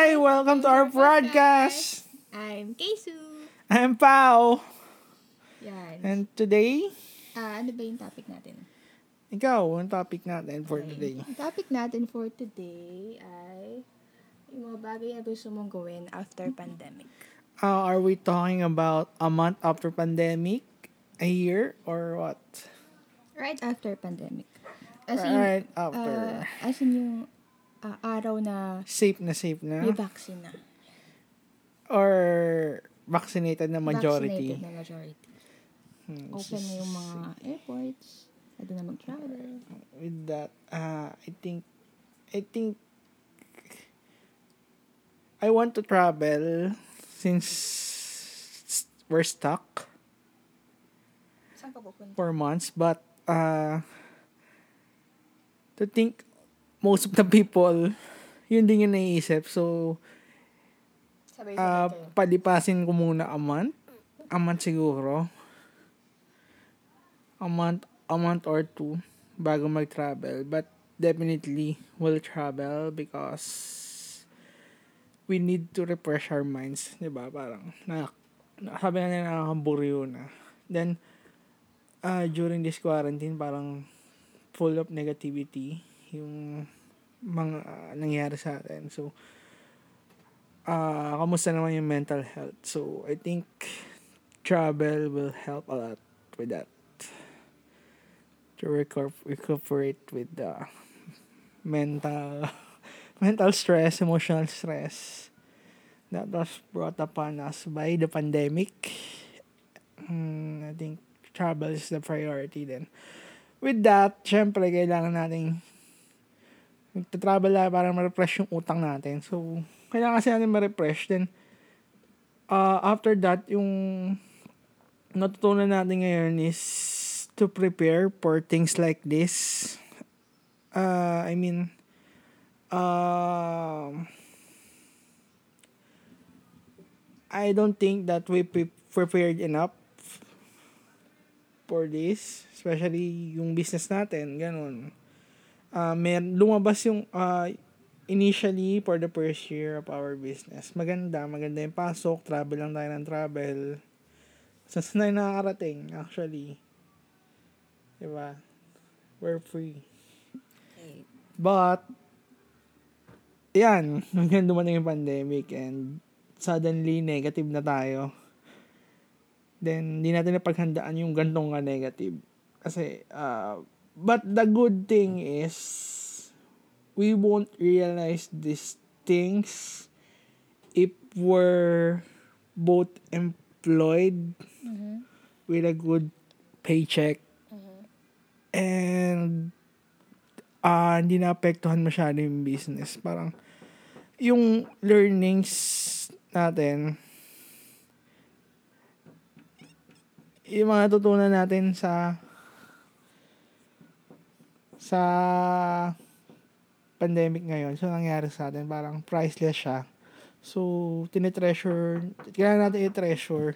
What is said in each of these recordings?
Hi, welcome to our broadcast. I'm Keisu. I'm Pao. Yan. And today, Ah, ano ba yung topic natin? ikaw, ang topic natin for Okay. today. Ang topic natin for today ay yung mga bagay na gusto mong gawin after pandemic. Uh, are we talking about a month after pandemic, a year, or what? Right after pandemic. As in, Right after. ah, as in yung ah, araw na safe na safe na? may vaccine na. Or vaccinated na majority? Vaccinated na majority. Hmm, Open na yung mga airports. Pwede na mag-travel. With that, uh, I think, I think, I want to travel since we're stuck. For months but uh to think most of the people yun din yung naiisip. So uh, palipasin ko muna a month. A month siguro. A month a month or two bago mag-travel. But definitely will travel because we need to refresh our minds ba? Parang na, na sabi nga nila nakakaburiyo na. Then uh, during this quarantine parang full of negativity yung mga uh, nangyari sa atin. So, uh, kamusta naman yung mental health? So, I think travel will help a lot with that. To recu- recuperate with the mental mental stress, emotional stress that was brought upon us by the pandemic. Hmm, I think travel is the priority then. With that, syempre, kailangan nating magta-travel na para ma-refresh yung utang natin. So, kailangan kasi natin ma-refresh. Then, uh, after that, yung natutunan natin ngayon is to prepare for things like this. Uh, I mean, um, I don't think that we pre- prepared enough for this, especially yung business natin, ganun. Uh, may lumabas yung uh, initially for the first year of our business. Maganda, maganda yung pasok, travel lang tayo ng travel. Saan saan tayo nakakarating, actually. Diba? We're free. But, yan, hanggang dumating yung pandemic and suddenly negative na tayo. Then, hindi natin napaghandaan yung gantong nga negative. Kasi, uh, but the good thing is, we won't realize these things if we're both employed Mhm. with a good paycheck Mhm. and ah hindi naapektuhan masyado yung business. Parang yung learnings natin yung mga natutunan natin sa sa pandemic ngayon. So, nangyari sa atin, parang priceless siya. So, tinitreasure, kailangan natin i-treasure.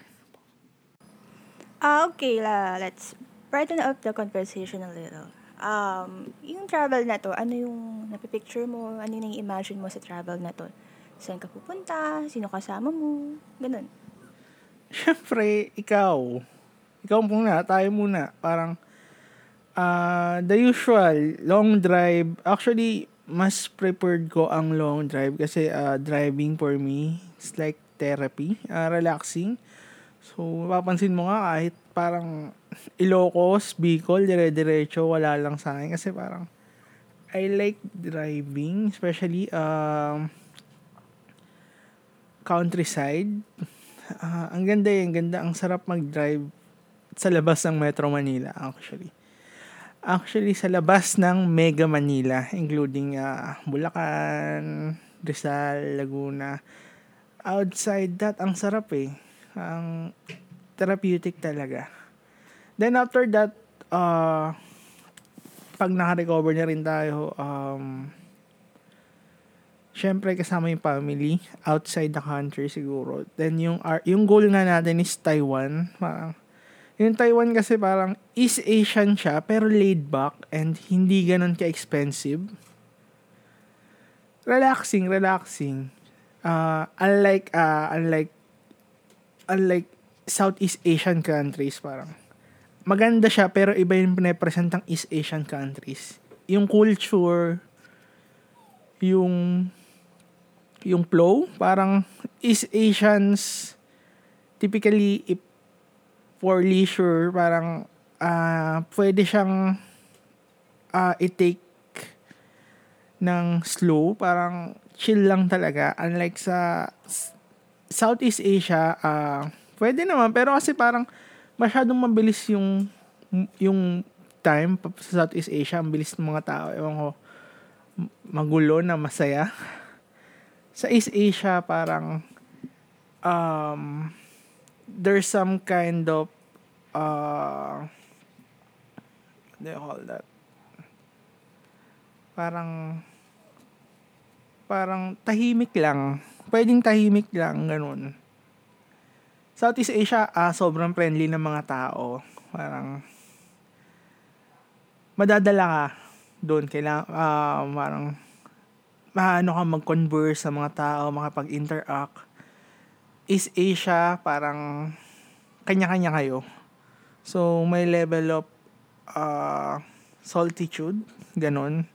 Ah, okay la. Let's brighten up the conversation a little. Um, yung travel na to, ano yung napipicture mo? Ano yung imagine mo sa travel na to? Saan ka pupunta? Sino kasama mo? Ganun. Siyempre, ikaw. Ikaw muna, tayo muna. Parang, ah the usual, long drive. Actually, mas prepared ko ang long drive kasi ah, driving for me, it's like therapy, ah, relaxing. So, mapapansin mo nga kahit parang Ilocos, Bicol, dire-diretso, wala lang sa akin. Kasi parang, I like driving, especially um, countryside. Ah, ang ganda eh, ang ganda, ang sarap mag-drive sa labas ng Metro Manila actually. Actually sa labas ng Mega Manila including ah, Bulacan, Rizal, Laguna. Outside that ang sarap eh. Ang therapeutic talaga. Then after that uh, pag naka-recover na rin tayo um, Siyempre kasama yung family outside the country siguro. Then yung our, yung goal na natin is Taiwan. Parang yung Taiwan kasi parang East Asian siya pero laid back and hindi ganun ka-expensive. Relaxing, relaxing. Uh, unlike, uh, unlike, unlike Southeast Asian countries, parang, maganda siya, pero iba yung pinapresent ng East Asian countries. Yung culture, yung, yung flow, parang, East Asians, typically, for leisure, parang, uh, pwede siyang, uh, i-take ng slow, parang chill lang talaga. Unlike sa Southeast Asia, uh, pwede naman, pero kasi parang masyadong mabilis yung yung time sa Southeast Asia, ang bilis ng mga tao. Ewan ko, magulo na masaya. Sa East Asia, parang um, there's some kind of uh, what do you call that? Parang parang tahimik lang. Pwedeng tahimik lang, ganun. Southeast Asia, ah, sobrang friendly ng mga tao. Parang, madadala ka doon. Kailangan, uh, parang, maano ka mag-converse sa mga tao, makapag-interact. East Asia, parang, kanya-kanya kayo. So, may level of uh, solitude, ganun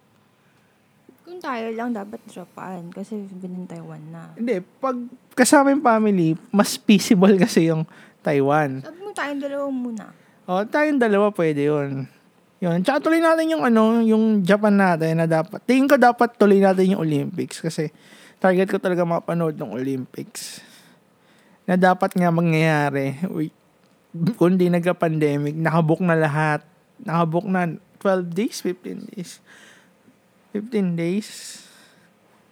kung tayo lang, dapat Japan. Kasi sabihin Taiwan na. Hindi, pag kasama yung family, mas feasible kasi yung Taiwan. Sabi mo tayong dalawa muna. O, oh, tayong dalawa pwede yun. Yun. Tsaka tuloy natin yung ano, yung Japan natin na dapat. Tingin ko dapat tuloy natin yung Olympics kasi target ko talaga mapanood ng Olympics. Na dapat nga mangyayari. Uy, kundi nagka-pandemic, nakabook na lahat. Nakabook na 12 days, 15 days. 15 days.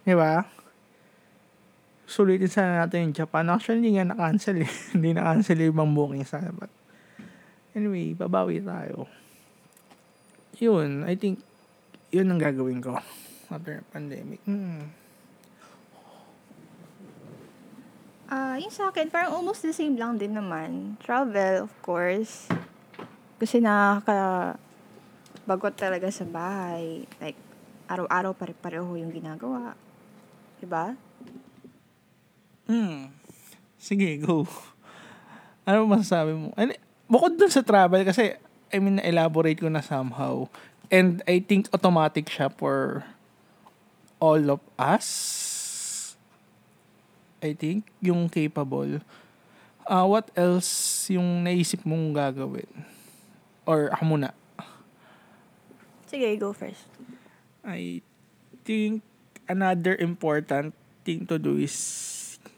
Di ba? Sulitin sana natin yung Japan. Actually, hindi nga na-cancel eh. hindi na-cancel yung ibang booking sana. But, anyway, babawi tayo. Yun, I think, yun ang gagawin ko after pandemic. Hmm. Ah, yung sa akin, parang almost the same lang din naman. Travel, of course. Kasi nakaka bagot talaga sa bahay. Like, araw-araw pare-pareho yung ginagawa. Diba? Hmm. Sige, go. Ano masasabi mo? Ano, bukod dun sa travel, kasi, I mean, elaborate ko na somehow. And I think automatic siya for all of us. I think, yung capable. Uh, what else yung naisip mong gagawin? Or ako muna? Sige, go first. I think another important thing to do is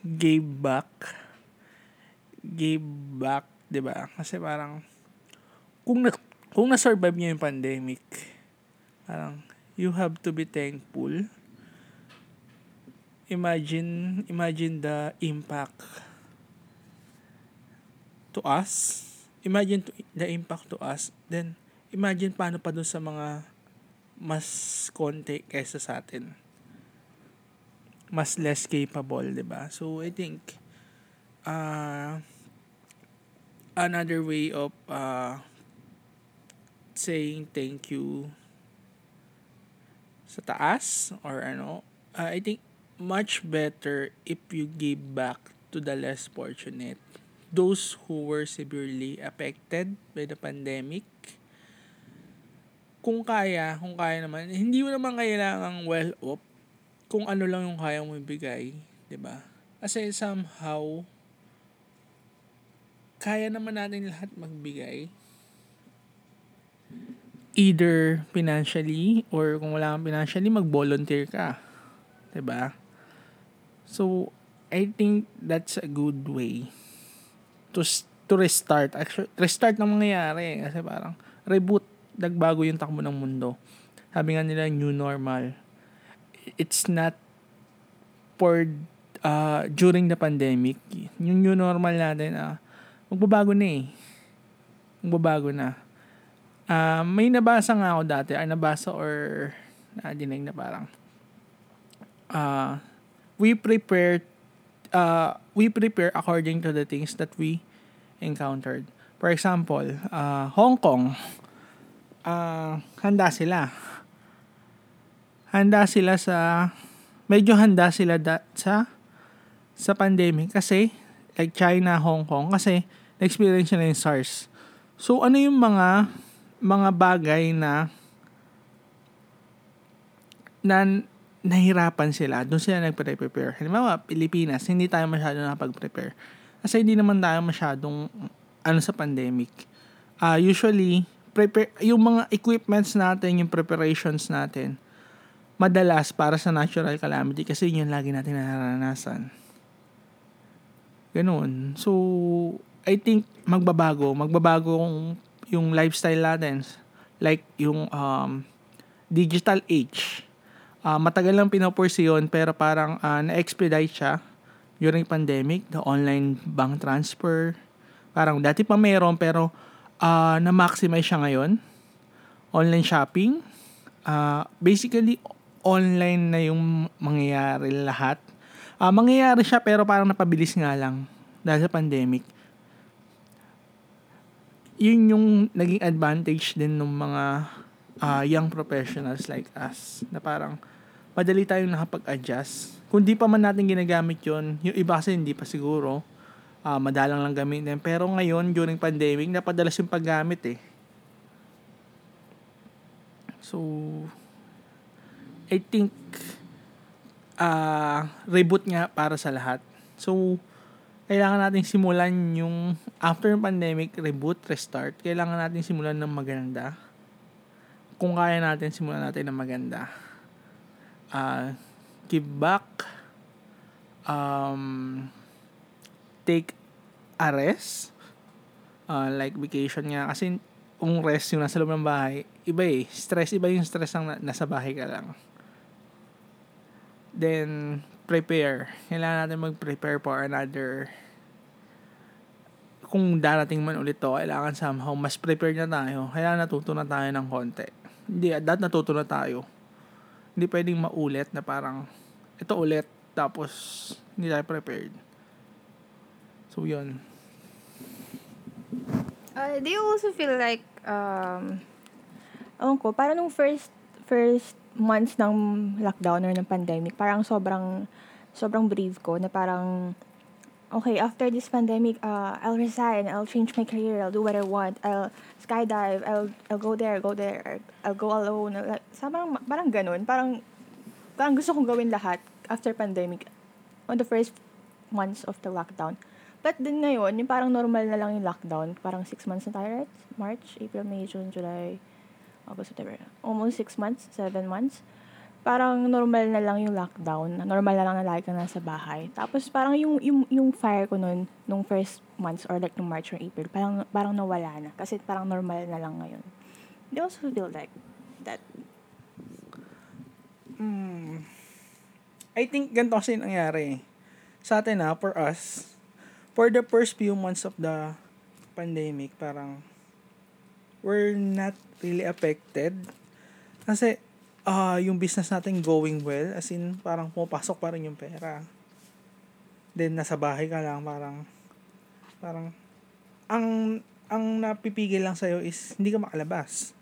give back. Give back, 'di ba? Kasi parang kung na, kung na-survive niyo yung pandemic, parang you have to be thankful. Imagine, imagine the impact to us. Imagine the impact to us. Then, imagine paano pa dun sa mga mas konti kaysa sa atin. Mas less capable, 'di ba? So I think uh, another way of uh, saying thank you sa taas or ano, uh, I think much better if you give back to the less fortunate. Those who were severely affected by the pandemic kung kaya, kung kaya naman, hindi mo naman kailangang well off kung ano lang yung kaya mo ibigay, 'di ba? Kasi somehow kaya naman natin lahat magbigay. Either financially or kung wala kang financially, mag-volunteer ka. 'Di ba? So, I think that's a good way to to restart. Actually, restart na mangyayari kasi parang reboot nagbago yung takbo ng mundo. Sabi nga nila, new normal. It's not for uh, during the pandemic. Yung new normal natin, uh, magbabago na eh. Magbabago na. Uh, may nabasa nga ako dati, ay nabasa or nadinig na parang uh, we prepare uh, we prepare according to the things that we encountered. For example, uh, Hong Kong, uh, handa sila. Handa sila sa medyo handa sila da, sa sa pandemic kasi like China, Hong Kong kasi na-experience nila yung SARS. So ano yung mga mga bagay na na nahirapan sila, doon sila nagpre-prepare. Halimbawa, Pilipinas, hindi tayo masyado nakapag-prepare. Kasi hindi naman tayo masyadong ano sa pandemic. Uh, usually, prepare, yung mga equipments natin, yung preparations natin, madalas para sa natural calamity kasi yun yung lagi natin nararanasan. Ganun. So, I think magbabago. Magbabago yung, yung lifestyle natin. Like yung um, digital age uh, matagal lang pinupursi yun pero parang uh, na-expedite siya during pandemic, the online bank transfer. Parang dati pa meron pero uh, na-maximize siya ngayon. Online shopping. Uh, basically, online na yung mangyayari lahat. Uh, mangyayari siya pero parang napabilis nga lang dahil sa pandemic. Yun yung naging advantage din ng mga uh, young professionals like us na parang madali tayong nakapag-adjust. Kung di pa man natin ginagamit yon yung iba kasi hindi pa siguro, uh, madalang lang gamitin. Pero ngayon, during pandemic, napadalas yung paggamit eh. So, I think, uh, reboot nga para sa lahat. So, kailangan natin simulan yung after pandemic, reboot, restart. Kailangan natin simulan ng maganda. Kung kaya natin, simulan natin ng maganda uh, give back, um, take a rest, uh, like vacation nga, kasi kung rest yung nasa loob ng bahay, iba eh, stress, iba yung stress ng nasa bahay ka lang. Then, prepare. Kailangan natin mag-prepare for another kung darating man ulit to, kailangan somehow mas prepared na tayo. Kailangan natuto na tayo ng konti. Hindi, that natuto na tayo hindi pwedeng maulit na parang ito ulit tapos hindi tayo prepared. So, yun. Uh, do you also feel like, um, ewan ko, parang nung first, first months ng lockdown or ng pandemic, parang sobrang, sobrang brave ko na parang, okay, after this pandemic, uh, I'll resign, I'll change my career, I'll do what I want, I'll skydive, I'll, I'll go there, go there, I'll go alone. Like, parang, parang ganun, parang, parang gusto kong gawin lahat after pandemic on the first months of the lockdown. But din ngayon, yung parang normal na lang yung lockdown. Parang six months na tayo, right? March, April, May, June, July, August, September. Almost six months, seven months parang normal na lang yung lockdown. Normal na lang na lagi ka nasa bahay. Tapos parang yung, yung, yung fire ko nun, nung first months or like nung March or April, parang, parang nawala na. Kasi parang normal na lang ngayon. They also feel like that. Hmm. I think ganito kasi nangyari. Sa atin na, for us, for the first few months of the pandemic, parang we're not really affected. Kasi uh, yung business natin going well, as in, parang pumapasok pa rin yung pera. Then, nasa bahay ka lang, parang, parang, ang, ang napipigil lang sa'yo is, hindi ka makalabas.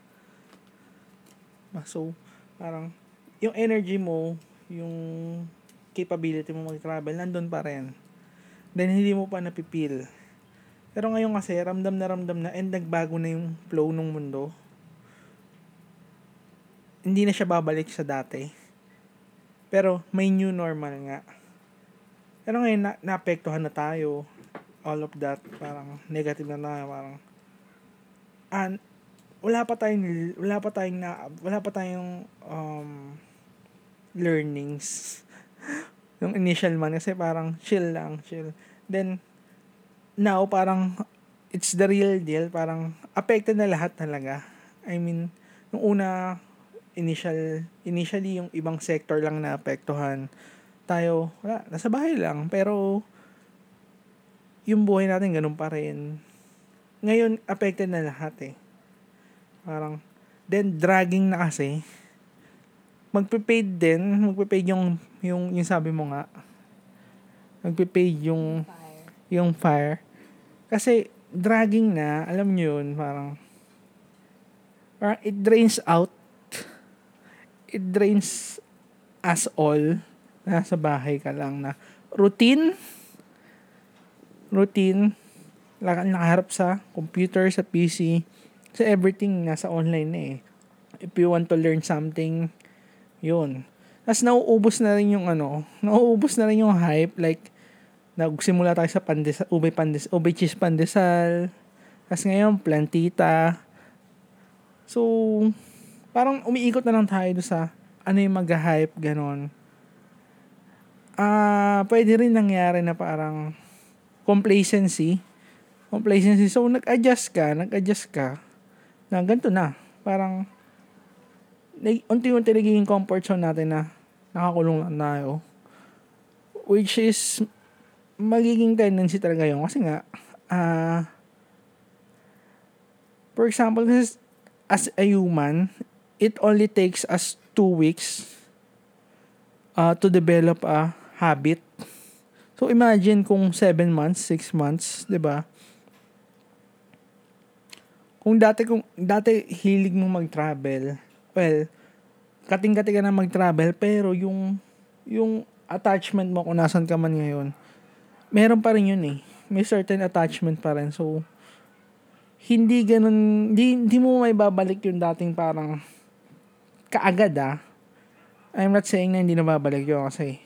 So, parang, yung energy mo, yung capability mo mag-travel, nandun pa rin. Then, hindi mo pa napipil. Pero ngayon kasi, ramdam na ramdam na, and nagbago na yung flow ng mundo hindi na siya babalik sa dati. Pero may new normal nga. Pero ngayon, na, naapektuhan na tayo. All of that, parang negative na tayo. Parang, and, wala pa tayong, wala pa tayong na, wala pa tayong, um, learnings. yung initial man, kasi parang chill lang, chill. Then, now, parang, it's the real deal. Parang, affected na lahat talaga. I mean, nung una, initial initially yung ibang sector lang na apektuhan. Tayo wala nasa bahay lang pero yung buhay natin ganun pa rin. Ngayon affected na lahat eh. Parang then dragging na kasi. Magpe-paid din magpe-paid yung yung yung sabi mo nga. Magpe-paid yung fire. yung fire. Kasi dragging na alam niyo yun parang parang it drains out it drains us all nasa bahay ka lang na routine, routine, nakaharap sa computer, sa PC, sa everything nasa online na eh. If you want to learn something, yun. Tapos nauubos na rin yung ano, nauubos na rin yung hype, like, nagsimula tayo sa pandesal, ube, pandesal, ube cheese pandesal, tapos ngayon, plantita. So, parang umiikot na lang tayo sa ano yung mag-hype, ganon. Ah, uh, pwede rin nangyari na parang complacency. Complacency. So, nag-adjust ka, nag-adjust ka, na ganito na. Parang, unti-unti nagiging comfort zone natin na nakakulong lang tayo. Which is, magiging tendency talaga yun. Kasi nga, ah, uh, for example, as a human, it only takes us two weeks uh, to develop a habit. So imagine kung 7 months, 6 months, 'di ba? Kung dati kung dati hilig mo mag-travel, well, kating-kati ka na mag-travel pero yung yung attachment mo kung nasan ka man ngayon, meron pa rin yun eh. May certain attachment pa rin. So, hindi ganun, hindi, hindi mo may babalik yung dating parang kaagad ah. I'm not saying na hindi na babalik yun kasi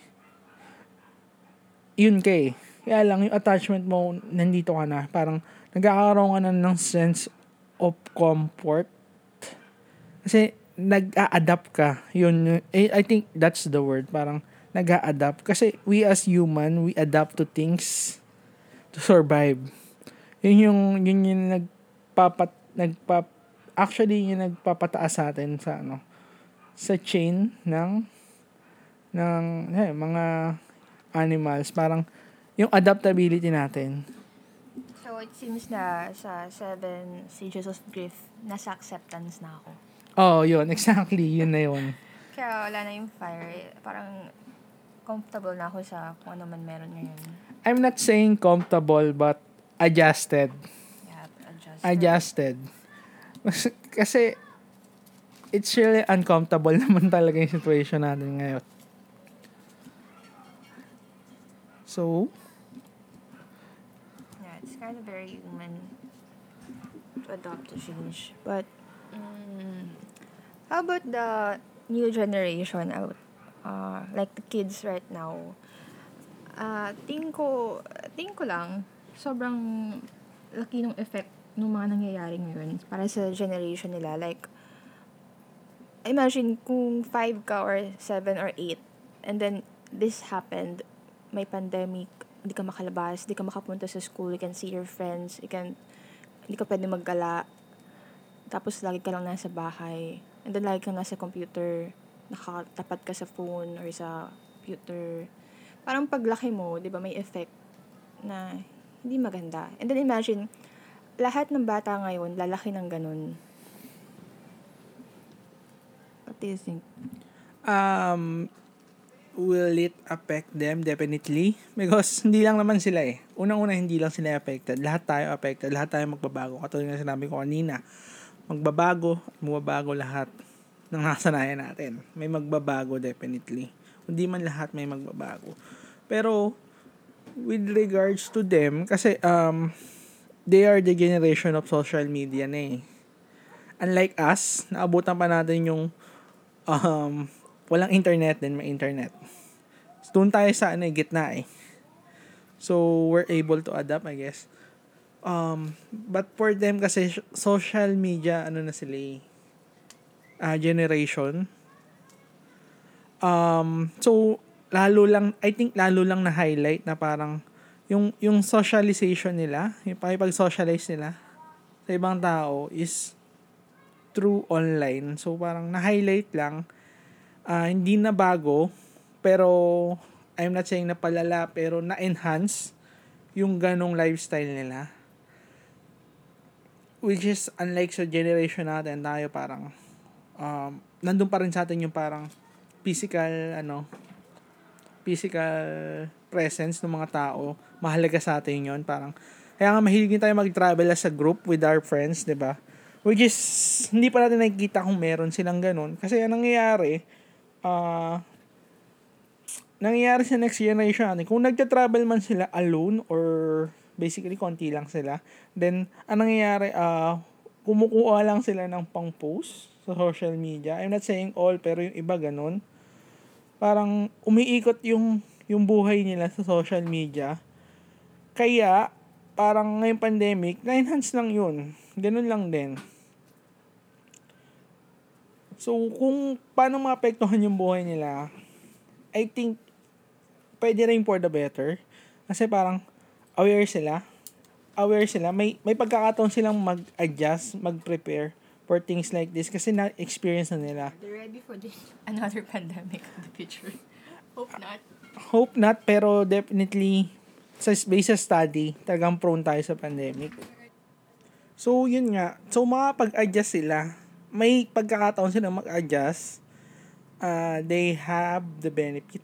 yun kay. Eh. Kaya lang yung attachment mo nandito ka na. Parang nagkakaroon ka na ng sense of comfort. Kasi nag-a-adapt ka. Yun, I think that's the word. Parang nag-a-adapt. Kasi we as human, we adapt to things to survive. Yun yung, yun yung nagpapat, nagpap, actually yung nagpapataas sa atin sa ano, sa chain ng ng eh, mga animals. Parang yung adaptability natin. So, it seems na sa seven stages of grief, nasa acceptance na ako. Oh, yun. Exactly. Yun na yun. Kaya wala na yung fire. Parang comfortable na ako sa kung ano man meron ngayon. I'm not saying comfortable, but adjusted. Yeah, adjusted. Adjusted. Kasi, it's really uncomfortable naman talaga yung situation natin ngayon. So, yeah, it's kind of very human to adopt to change. But, um, how about the new generation out? Uh, like the kids right now. Uh, tingin ko, tingin ko lang, sobrang laki ng effect ng mga nangyayari ngayon para sa generation nila. Like, imagine kung 5 ka or 7 or 8 and then this happened, may pandemic, hindi ka makalabas, hindi ka makapunta sa school, you can see your friends, you can, hindi ka pwede maggala, tapos lagi ka lang nasa bahay, and then lagi ka nasa computer, nakatapat ka sa phone or sa computer. Parang paglaki mo, di ba, may effect na hindi maganda. And then imagine, lahat ng bata ngayon, lalaki ng ganun do? Um, will it affect them? Definitely. Because hindi lang naman sila eh. Unang-una, hindi lang sila affected. Lahat tayo affected. Lahat tayo magbabago. Katulad nga sinabi ko kanina. Magbabago mababago lahat ng nasanayan natin. May magbabago definitely. Hindi man lahat may magbabago. Pero, with regards to them, kasi um, they are the generation of social media na eh. Unlike us, naabutan pa natin yung um, walang internet din, may internet. So, doon tayo sa ano, eh, gitna eh. So, we're able to adapt, I guess. Um, but for them kasi social media, ano na sila eh, uh, generation. Um, so, lalo lang, I think lalo lang na highlight na parang yung, yung socialization nila, yung pakipag-socialize nila sa ibang tao is through online. So parang na-highlight lang. Uh, hindi na bago, pero I'm not saying na palala, pero na-enhance yung ganong lifestyle nila. Which is unlike sa generation natin, tayo parang um, nandun pa rin sa atin yung parang physical, ano, physical presence ng mga tao. Mahalaga sa atin yon Parang, kaya nga mahilig tayo mag-travel as a group with our friends, di ba? Which is, hindi pa natin nakikita kung meron silang ganun. Kasi ang nangyayari, uh, nangyayari sa next generation kung nagta-travel man sila alone or basically konti lang sila, then anong nangyayari, uh, kumukuha lang sila ng pang-post sa social media. I'm not saying all, pero yung iba ganun. Parang umiikot yung, yung buhay nila sa social media. Kaya, parang ngayong pandemic, na-enhance lang yun. Ganun lang din. So, kung paano maapektuhan yung buhay nila, I think pwede rin for the better. Kasi parang aware sila. Aware sila. May, may pagkakataon silang mag-adjust, mag-prepare for things like this kasi na-experience na nila. They're ready for this another pandemic in the future. Hope not. Hope not, pero definitely sa based sa study, talagang prone tayo sa pandemic. So, yun nga. So, makapag-adjust sila. May pagkakataon sila mag-adjust. Uh, they have the benefit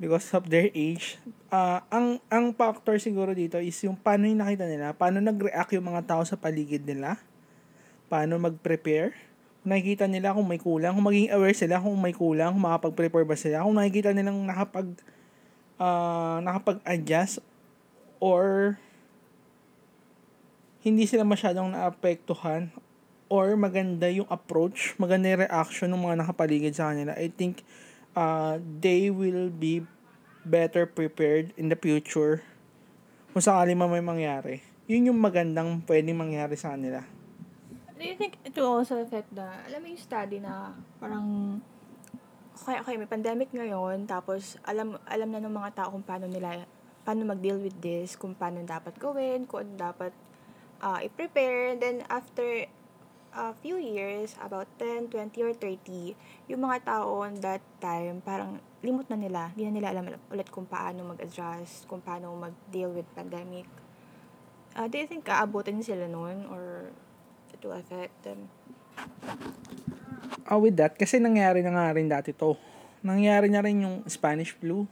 because of their age. Uh, ang ang factor siguro dito is yung paano yung nakita nila, paano nag-react yung mga tao sa paligid nila, paano mag-prepare, kung nakikita nila kung may kulang, kung maging aware sila kung may kulang, kung makapag-prepare ba sila, kung nakikita nilang nakapag uh, nakapag-adjust or hindi sila masyadong naapektuhan or maganda yung approach, maganda yung reaction ng mga nakapaligid sa kanila. I think uh, they will be better prepared in the future kung sakali man may mangyari. Yun yung magandang pwedeng mangyari sa kanila. Do you think it will also affect the, alam mo yung study na parang, okay, okay, may pandemic ngayon, tapos alam alam na ng mga tao kung paano nila, paano mag-deal with this, kung paano dapat gawin, kung ano dapat uh, i-prepare, then after a few years, about 10, 20, or 30, yung mga tao on that time, parang limot na nila. Hindi na nila alam ulit kung paano mag-adjust, kung paano mag-deal with pandemic. Uh, do you think aabutin sila noon or it will affect them? Uh, with that, kasi nangyari na nga rin dati to. Nangyari na rin yung Spanish flu.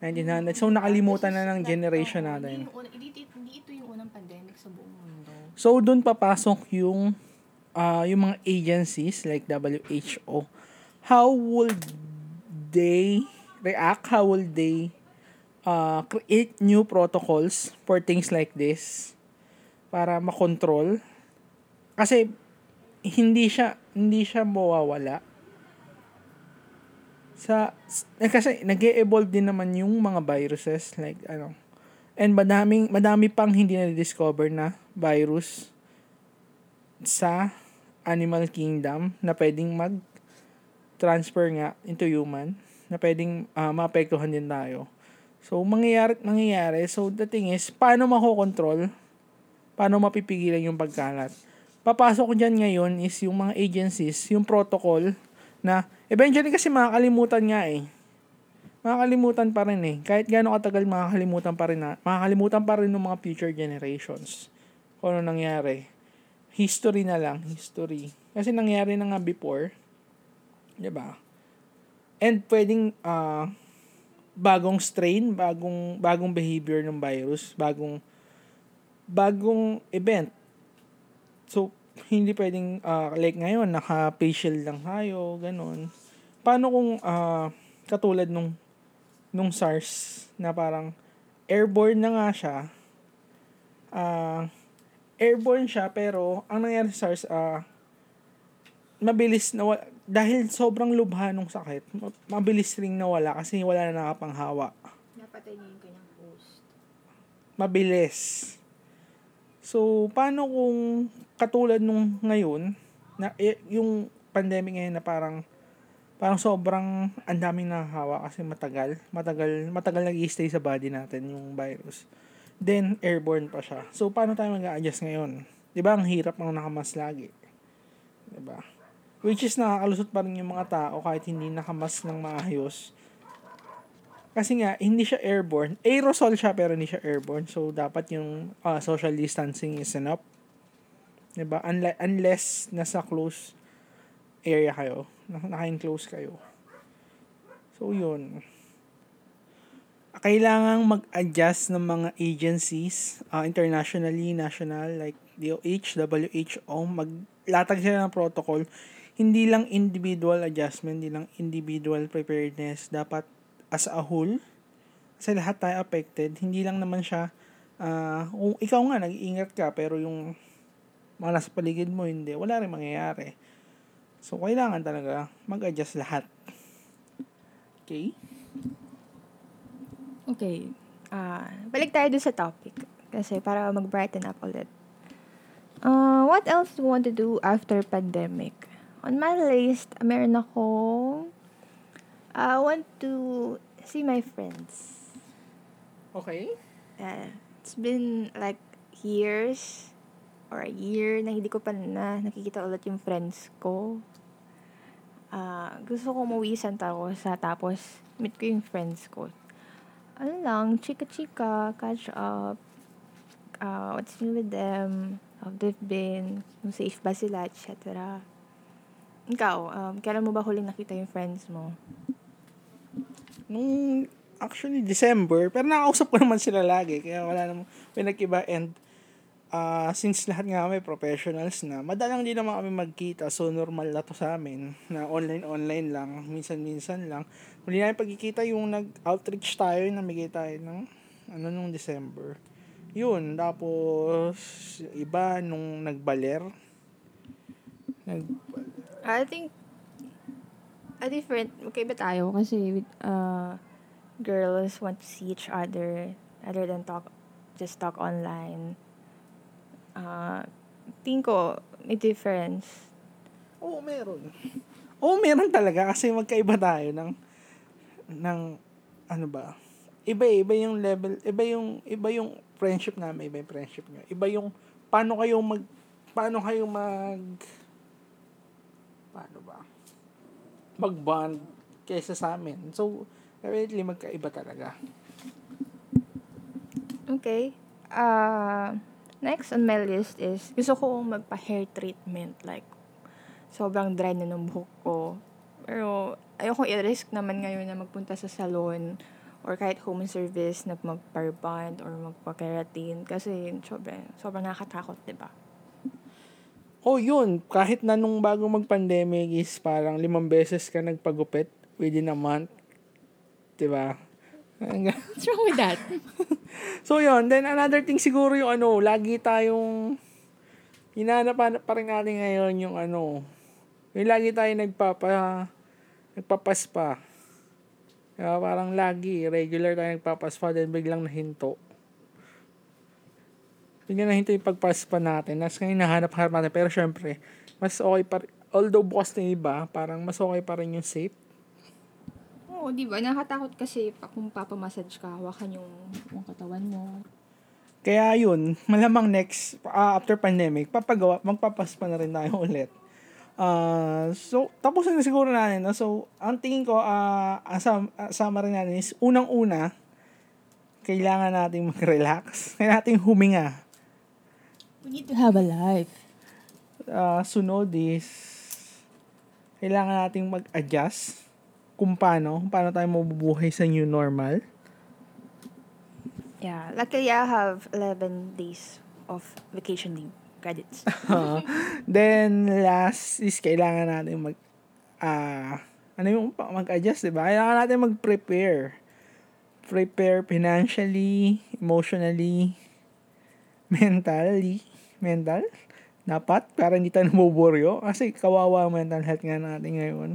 1900. So, nakalimutan na ng generation natin. Hindi, hindi ito yung unang pandemic sa buong mundo. So, doon papasok yung uh, yung mga agencies like WHO, how would they react? How will they uh, create new protocols for things like this para makontrol? Kasi hindi siya hindi siya mawawala. Sa eh, kasi nag-evolve din naman yung mga viruses like ano. And madaming madami pang hindi na discover na virus sa animal kingdom na pwedeng mag transfer nga into human na pwedeng uh, maapektuhan din tayo. So, mangyayari mangyayari. So, the thing is, paano makokontrol? Paano mapipigilan yung pagkalat? Papasok dyan ngayon is yung mga agencies, yung protocol na eventually kasi makakalimutan nga eh. Makakalimutan pa rin eh. Kahit gaano katagal makakalimutan pa rin na, makakalimutan pa rin ng mga future generations kung ano nangyari history na lang, history. Kasi nangyari na nga before, 'di ba? And pwedeng uh, bagong strain, bagong bagong behavior ng virus, bagong bagong event. So hindi pwedeng uh, like ngayon naka-facial lang tayo, ganun. Paano kung uh, katulad nung nung SARS na parang airborne na nga siya, uh, airborne siya pero ang nangyari sa SARS uh, mabilis na dahil sobrang lubha nung sakit mabilis ring nawala kasi wala na nakapanghawa. Napatay niya yung kanyang host. Mabilis. So paano kung katulad nung ngayon na eh, yung pandemic ngayon na parang parang sobrang ang daming nakahawa kasi matagal matagal matagal nag-stay sa body natin yung virus then airborne pa siya. So, paano tayo mag-a-adjust ngayon? Di ba, ang hirap ng nakamas lagi. Di ba? Which is nakakalusot pa rin yung mga tao kahit hindi nakamas ng maayos. Kasi nga, hindi siya airborne. Aerosol siya pero hindi siya airborne. So, dapat yung uh, social distancing is enough. Diba? Unle- unless nasa close area kayo. Naka-enclose kayo. So, yun kailangang mag-adjust ng mga agencies uh, internationally, national, like DOH, WHO, maglatag sila ng protocol. hindi lang individual adjustment, hindi lang individual preparedness, dapat as a whole, kasi lahat tayo affected, hindi lang naman siya, uh, kung ikaw nga, nag-iingat ka, pero yung mga nasa paligid mo, hindi, wala rin mangyayari. So, kailangan talaga mag-adjust lahat. Okay? Okay. Uh, balik tayo dun sa topic. Kasi para mag-brighten up ulit. Uh, what else do you want to do after pandemic? On my list, meron ako I want to see my friends. Okay. Uh, it's been like years or a year na hindi ko pa na nakikita ulit yung friends ko. Uh, gusto ko umuwi Santa Rosa tapos meet ko yung friends ko. Ano lang, chika-chika, catch up, uh, what's new with them, how they've been, kung safe ba sila, etc. Ikaw, um, kailan mo ba huling nakita yung friends mo? Nung, actually, December, pero nakausap ko naman sila lagi, kaya wala namang pinag-iba and uh, since lahat nga kami professionals na, madalang din naman kami magkita, so normal na to sa amin, na online-online lang, minsan-minsan lang. Huli namin pagkikita yung nag-outreach tayo, namigay tayo ng ano nung December. Yun, tapos iba nung nagbaler. Nag I think a different, okay ba tayo kasi uh, girls want to see each other other than talk just talk online. Uh, tingin ko, may difference. Oo, meron. Oo, meron talaga kasi magkaiba tayo ng ng ano ba? Iba iba yung level, iba yung iba yung friendship namin, iba yung friendship niyo. Iba yung paano kayo mag paano kayo mag paano ba? Mag-bond kaysa sa amin. So, definitely magkaiba talaga. Okay. Uh, next on my list is gusto ko magpa-hair treatment. Like, sobrang dry na ng buhok ko. Pero, ayoko i-risk naman ngayon na magpunta sa salon or kahit home service na magparband or magpa-keratin kasi sobrang, sobrang nakakatakot, ba? Oh, yun. Kahit na nung bago mag-pandemic is parang limang beses ka nagpagupit within a month. Ba? What's wrong with that? so, yun. Then, another thing siguro yung ano, lagi tayong hinahanap pa rin natin ngayon yung ano, yung lagi tayo nagpapa nagpapaspa. Kaya parang lagi, regular tayo nagpapaspa, then biglang nahinto. Biglang nahinto yung pagpaspa natin. Nas ngayon nahanap-hanap natin. Pero syempre, mas okay pa rin. Although bukas na iba, parang mas okay pa rin yung safe. Oo, di ba? Nakatakot kasi kung papamassage ka, hawakan yung, yung katawan mo. Kaya yun, malamang next, uh, after pandemic, papagawa, magpapaspa na rin tayo ulit. Uh, so, tapos na siguro natin. No? So, ang tingin ko, uh, ang sam- uh, summary natin is, unang-una, kailangan nating mag-relax. Kailangan nating huminga. We need to have a life. Uh, sunod is, kailangan nating mag-adjust kung paano, kung paano tayo mabubuhay sa new normal. Yeah, luckily I have 11 days of vacation leave credits. then, last is kailangan natin mag, ah, uh, ano yung mag-adjust, di ba? Kailangan natin mag-prepare. Prepare financially, emotionally, mentally, mental, dapat, para hindi tayo nabuburyo. Kasi kawawa mental health nga natin ngayon.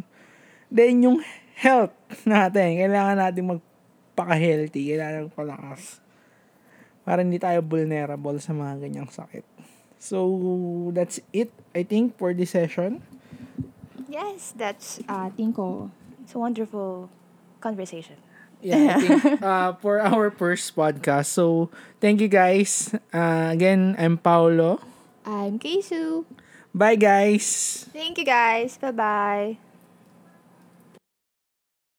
Then, yung health natin, kailangan natin magpaka-healthy, kailangan magpalakas. Para hindi tayo vulnerable sa mga ganyang sakit. So, that's it, I think, for this session. Yes, that's, uh, Tinko. It's a wonderful conversation. Yeah, I think, uh, for our first podcast. So, thank you guys. Uh, again, I'm Paolo. I'm Keisu. Bye, guys. Thank you, guys. Bye-bye.